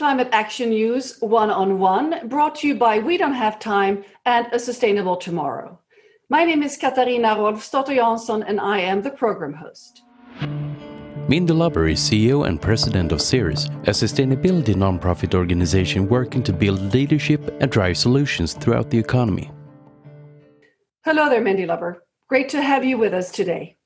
Climate Action News One on One, brought to you by We Don't Have Time and A Sustainable Tomorrow. My name is Katarina Rolfsdotter Jansson, and I am the program host. Mindy Lubber is CEO and president of Ceres, a sustainability nonprofit organization working to build leadership and drive solutions throughout the economy. Hello there, Mindy Lubber. Great to have you with us today.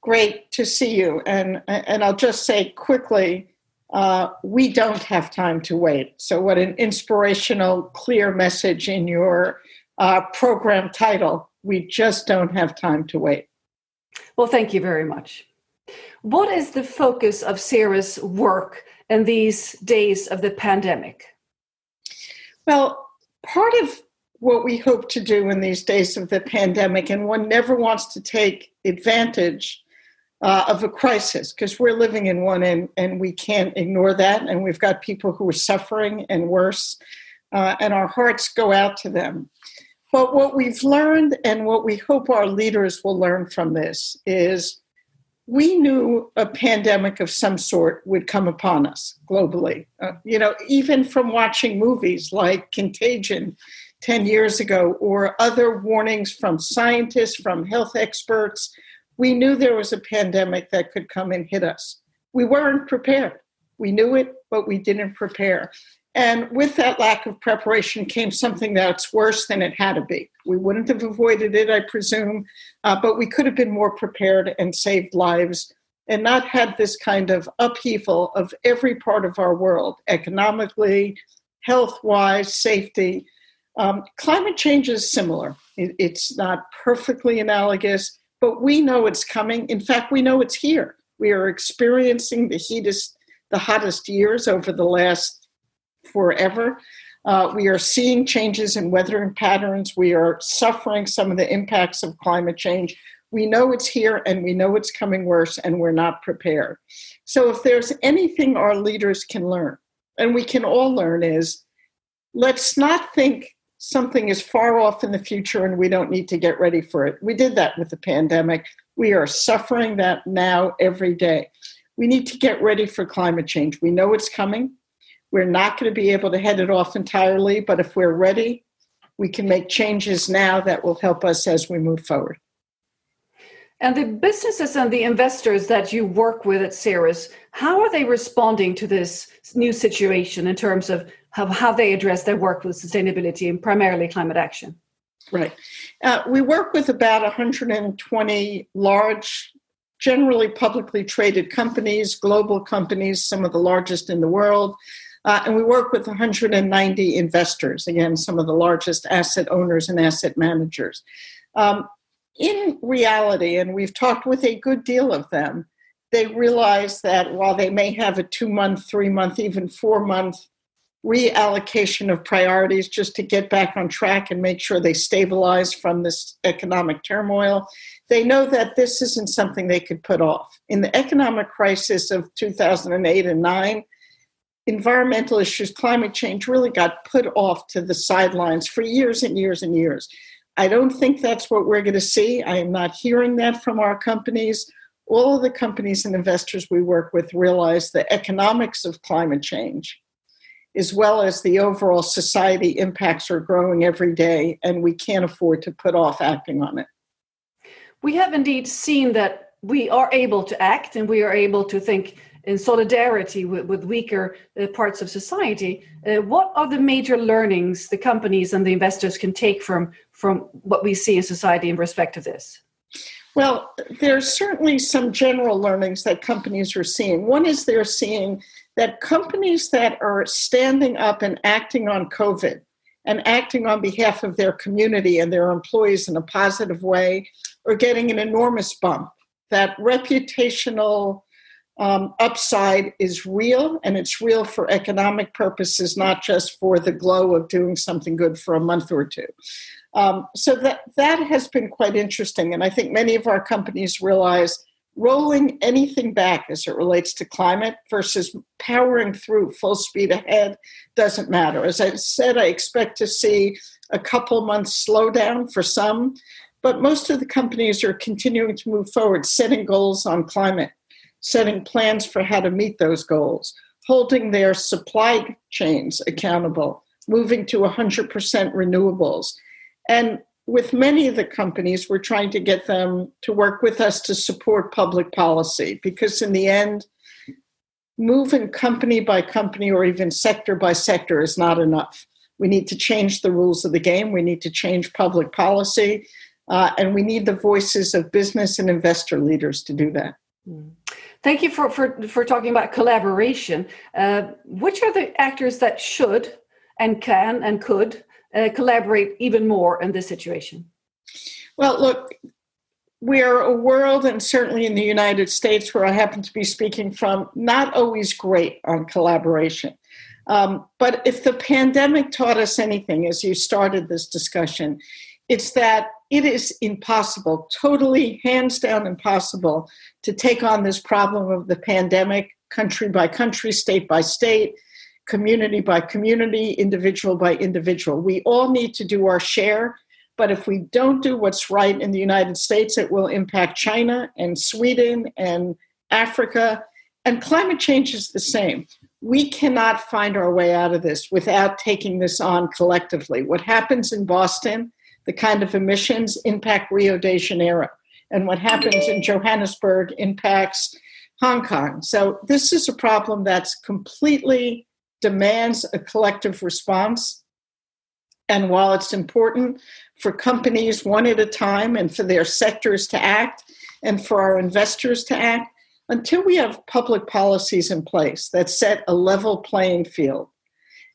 Great to see you. And, and I'll just say quickly uh, we don't have time to wait. So, what an inspirational, clear message in your uh, program title. We just don't have time to wait. Well, thank you very much. What is the focus of Ceres' work in these days of the pandemic? Well, part of what we hope to do in these days of the pandemic, and one never wants to take advantage uh, of a crisis because we're living in one and, and we can't ignore that. And we've got people who are suffering and worse, uh, and our hearts go out to them. But what we've learned and what we hope our leaders will learn from this is we knew a pandemic of some sort would come upon us globally. Uh, you know, even from watching movies like Contagion 10 years ago or other warnings from scientists, from health experts we knew there was a pandemic that could come and hit us. We weren't prepared. We knew it, but we didn't prepare. And with that lack of preparation came something that's worse than it had to be. We wouldn't have avoided it, I presume, uh, but we could have been more prepared and saved lives and not had this kind of upheaval of every part of our world, economically, health wise, safety. Um, climate change is similar. It, it's not perfectly analogous, but we know it's coming. In fact, we know it's here. We are experiencing the heatest, the hottest years over the last forever. Uh, we are seeing changes in weathering patterns. We are suffering some of the impacts of climate change. We know it's here and we know it's coming worse, and we're not prepared. So, if there's anything our leaders can learn, and we can all learn, is let's not think something is far off in the future and we don't need to get ready for it. We did that with the pandemic. We are suffering that now every day. We need to get ready for climate change. We know it's coming. We're not going to be able to head it off entirely, but if we're ready, we can make changes now that will help us as we move forward. And the businesses and the investors that you work with at Ceres, how are they responding to this new situation in terms of how, they address their work with sustainability and primarily climate action? Right. Uh, we work with about 120 large, generally publicly traded companies, global companies, some of the largest in the world. Uh, and we work with 190 investors, again, some of the largest asset owners and asset managers. Um, in reality, and we've talked with a good deal of them, they realize that while they may have a two month, three month, even four month reallocation of priorities just to get back on track and make sure they stabilize from this economic turmoil, they know that this isn't something they could put off. In the economic crisis of 2008 and 9, environmental issues, climate change really got put off to the sidelines for years and years and years. I don't think that's what we're going to see. I am not hearing that from our companies. All of the companies and investors we work with realize the economics of climate change, as well as the overall society impacts are growing every day, and we can't afford to put off acting on it. We have indeed seen that we are able to act and we are able to think in solidarity with, with weaker uh, parts of society. Uh, what are the major learnings the companies and the investors can take from from what we see in society in respect of this? Well, there's certainly some general learnings that companies are seeing. One is they're seeing that companies that are standing up and acting on COVID and acting on behalf of their community and their employees in a positive way are getting an enormous bump. That reputational um, upside is real and it's real for economic purposes, not just for the glow of doing something good for a month or two. Um, so that that has been quite interesting, and I think many of our companies realize rolling anything back as it relates to climate versus powering through full speed ahead doesn't matter. As I said, I expect to see a couple months slowdown for some, but most of the companies are continuing to move forward, setting goals on climate, setting plans for how to meet those goals. holding their supply chains accountable, moving to 100% renewables. And with many of the companies, we're trying to get them to work with us to support public policy because, in the end, moving company by company or even sector by sector is not enough. We need to change the rules of the game, we need to change public policy, uh, and we need the voices of business and investor leaders to do that. Hmm. Thank you for, for, for talking about collaboration. Uh, which are the actors that should and can and could uh, collaborate even more in this situation? Well, look, we're a world, and certainly in the United States, where I happen to be speaking from, not always great on collaboration. Um, but if the pandemic taught us anything, as you started this discussion, it's that it is impossible, totally hands down impossible, to take on this problem of the pandemic country by country, state by state, community by community, individual by individual. We all need to do our share, but if we don't do what's right in the United States, it will impact China and Sweden and Africa. And climate change is the same. We cannot find our way out of this without taking this on collectively. What happens in Boston, the kind of emissions impact Rio de Janeiro. And what happens in Johannesburg impacts Hong Kong. So this is a problem that's completely demands a collective response. And while it's important for companies one at a time and for their sectors to act and for our investors to act, until we have public policies in place that set a level playing field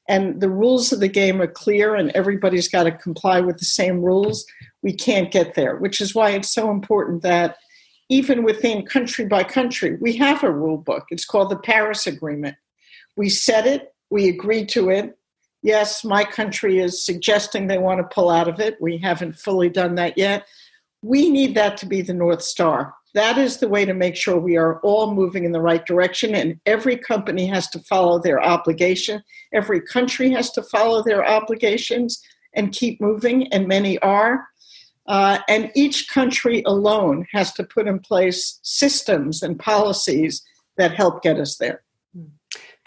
and the rules of the game are clear and everybody's got to comply with the same rules, we can't get there, which is why it's so important that even within country by country, we have a rule book. It's called the Paris Agreement. We set it, we agreed to it. Yes, my country is suggesting they want to pull out of it. We haven't fully done that yet. We need that to be the North Star. That is the way to make sure we are all moving in the right direction, and every company has to follow their obligation. Every country has to follow their obligations and keep moving, and many are. Uh, and each country alone has to put in place systems and policies that help get us there.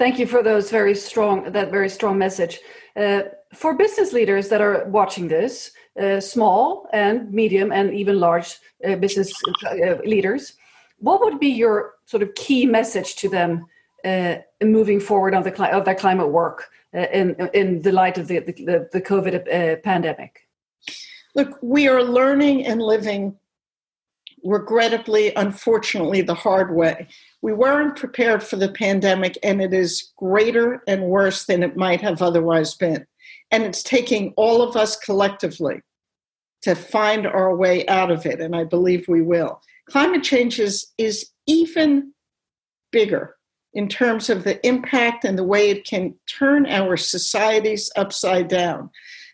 Thank you for those very strong that very strong message. Uh, for business leaders that are watching this, uh, small and medium and even large uh, business uh, leaders, what would be your sort of key message to them uh, moving forward on the cli- of their climate work uh, in in the light of the the, the COVID pandemic? Look, we are learning and living regrettably, unfortunately, the hard way. We weren't prepared for the pandemic, and it is greater and worse than it might have otherwise been. And it's taking all of us collectively to find our way out of it, and I believe we will. Climate change is, is even bigger in terms of the impact and the way it can turn our societies upside down.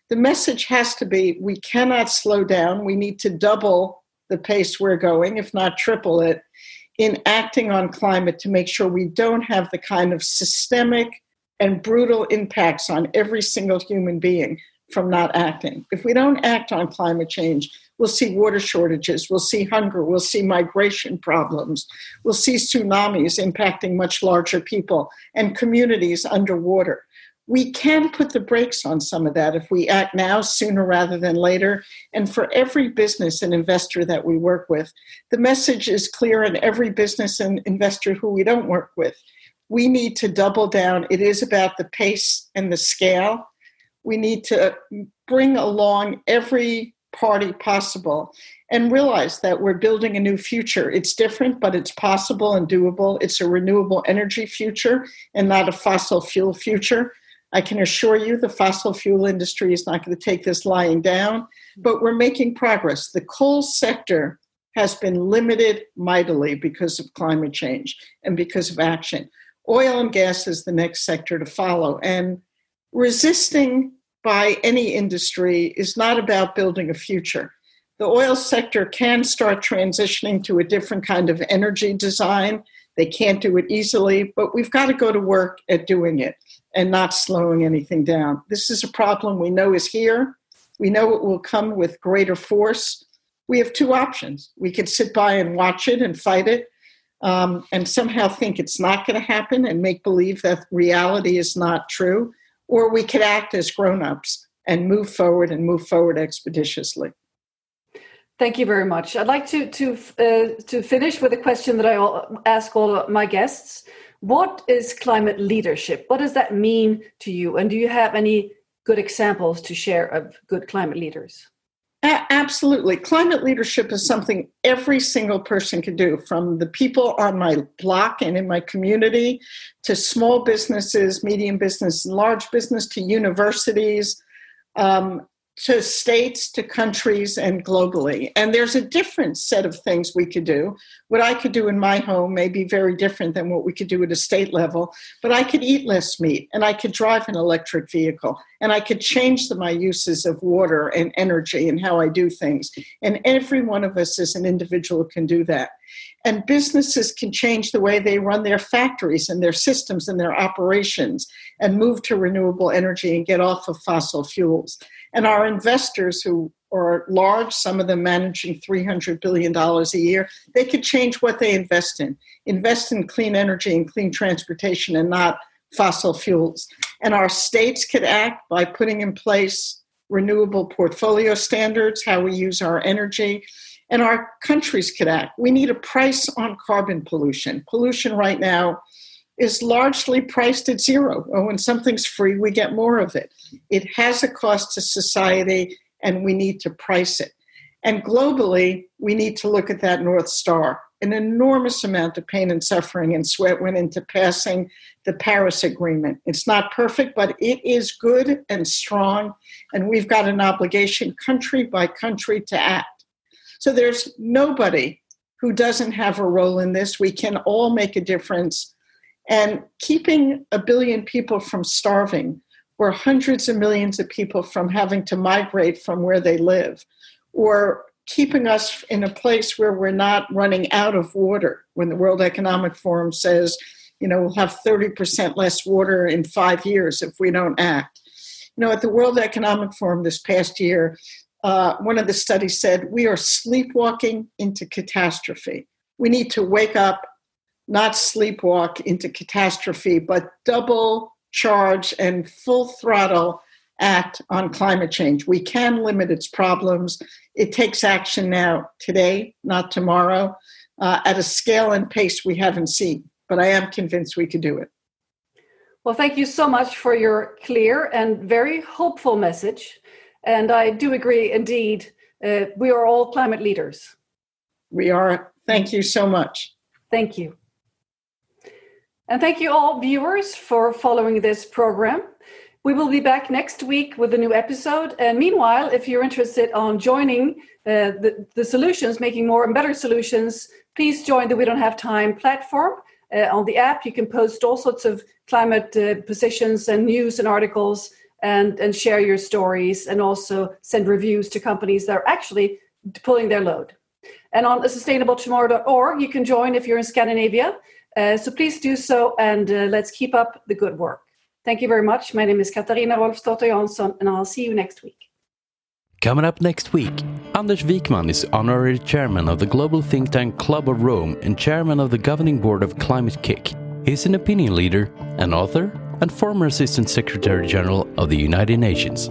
The message has to be we cannot slow down. We need to double the pace we're going, if not triple it, in acting on climate to make sure we don't have the kind of systemic and brutal impacts on every single human being from not acting. If we don't act on climate change, we'll see water shortages, we'll see hunger, we'll see migration problems, we'll see tsunamis impacting much larger people and communities underwater we can put the brakes on some of that if we act now sooner rather than later. And for every business and investor that we work with, the message is clear in every business and investor who we don't work with. We need to double down. It is about the pace and the scale. We need to bring along every party possible and realize that we're building a new future. It's different, but it's possible and doable. It's a renewable energy future and not a fossil fuel future. I can assure you the fossil fuel industry is not going to take this lying down, but we're making progress. The coal sector has been limited mightily because of climate change and because of action. Oil and gas is the next sector to follow. And resisting by any industry is not about building a future. The oil sector can start transitioning to a different kind of energy design. They can't do it easily, but we've got to go to work at doing it and not slowing anything down. This is a problem we know is here. We know it will come with greater force. We have two options. We could sit by and watch it and fight it, um, and somehow think it's not going to happen and make believe that reality is not true, or we could act as grown-ups and move forward and move forward expeditiously. Thank you very much. I'd like to to uh, to finish with a question that I ask all my guests. What is climate leadership? What does that mean to you? And do you have any good examples to share of good climate leaders? absolutely. Climate leadership is something every single person can do, from the people on my block and in my community to small businesses, medium business, and large business to universities. Um, to states, to countries, and globally. And there's a different set of things we could do. What I could do in my home may be very different than what we could do at a state level, but I could eat less meat and I could drive an electric vehicle and I could change the, my uses of water and energy and how I do things. And every one of us as an individual can do that. And businesses can change the way they run their factories and their systems and their operations and move to renewable energy and get off of fossil fuels. And our investors, who are large, some of them managing $300 billion a year, they could change what they invest in. Invest in clean energy and clean transportation and not fossil fuels. And our states could act by putting in place renewable portfolio standards, how we use our energy, and our countries could act. We need a price on carbon pollution. Pollution right now is largely priced at zero. Oh, when something's free, we get more of it. It has a cost to society, and we need to price it. And globally, we need to look at that North Star. An enormous amount of pain and suffering and sweat went into passing the Paris Agreement. It's not perfect, but it is good and strong, and we've got an obligation, country by country, to act. So there's nobody who doesn't have a role in this. We can all make a difference and keeping a billion people from starving or hundreds of millions of people from having to migrate from where they live or keeping us in a place where we're not running out of water. When the world economic forum says you know we'll have 30% less water in five years if we don't act. You know at the world economic forum this past year uh, one of the studies said we are sleepwalking into catastrophe. We need to wake up not sleepwalk into catastrophe, but double charge and full throttle act on climate change. We can limit its problems. It takes action now, today, not tomorrow, uh, at a scale and pace we haven't seen. But I am convinced we could do it. Well, thank you so much for your clear and very hopeful message. And I do agree, indeed, uh, we are all climate leaders. We are. Thank you so much. Thank you. And thank you all viewers for following this program. We will be back next week with a new episode. And meanwhile, if you're interested on joining uh, the, the solutions, making more and better solutions, please join the We Don't Have Time platform. Uh, on the app, you can post all sorts of climate uh, positions and news and articles and, and share your stories and also send reviews to companies that are actually pulling their load. And on sustainabletomorrow.org, you can join if you're in Scandinavia uh, so please do so and uh, let's keep up the good work. Thank you very much. My name is Katarina Rolfsdotter Jansson and I'll see you next week. Coming up next week, Anders Wijkman is honorary chairman of the global think tank Club of Rome and chairman of the governing board of Climate-KIC. He's an opinion leader, an author, and former assistant secretary general of the United Nations.